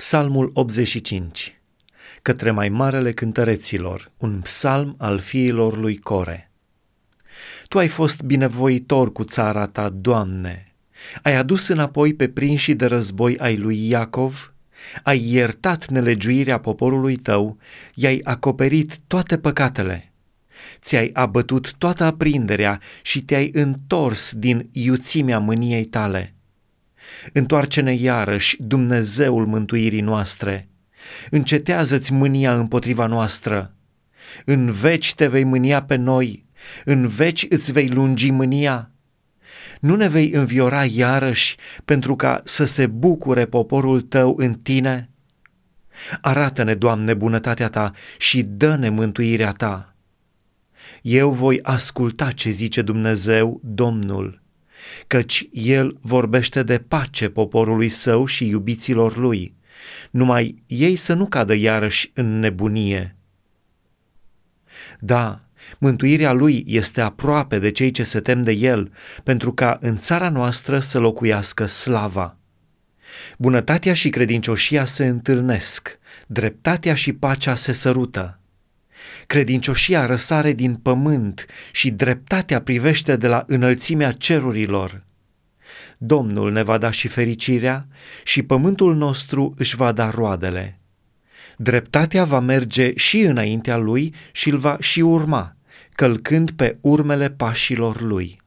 Psalmul 85 Către mai marele cântăreților, un psalm al fiilor lui Core. Tu ai fost binevoitor cu țara ta, Doamne, ai adus înapoi pe prinșii de război ai lui Iacov, ai iertat nelegiuirea poporului tău, i-ai acoperit toate păcatele, ți-ai abătut toată aprinderea și te-ai întors din iuțimea mâniei tale – Întoarce-ne iarăși, Dumnezeul mântuirii noastre. Încetează-ți mânia împotriva noastră. În veci te vei mânia pe noi, în veci îți vei lungi mânia. Nu ne vei înviora iarăși pentru ca să se bucure poporul tău în tine? Arată-ne, Doamne, bunătatea ta și dă-ne mântuirea ta. Eu voi asculta ce zice Dumnezeu, Domnul căci el vorbește de pace poporului său și iubiților lui, numai ei să nu cadă iarăși în nebunie. Da, mântuirea lui este aproape de cei ce se tem de el, pentru ca în țara noastră să locuiască slava. Bunătatea și credincioșia se întâlnesc, dreptatea și pacea se sărută. Credincioșia răsare din pământ și dreptatea privește de la înălțimea cerurilor. Domnul ne va da și fericirea și pământul nostru își va da roadele. Dreptatea va merge și înaintea lui și îl va și urma, călcând pe urmele pașilor lui.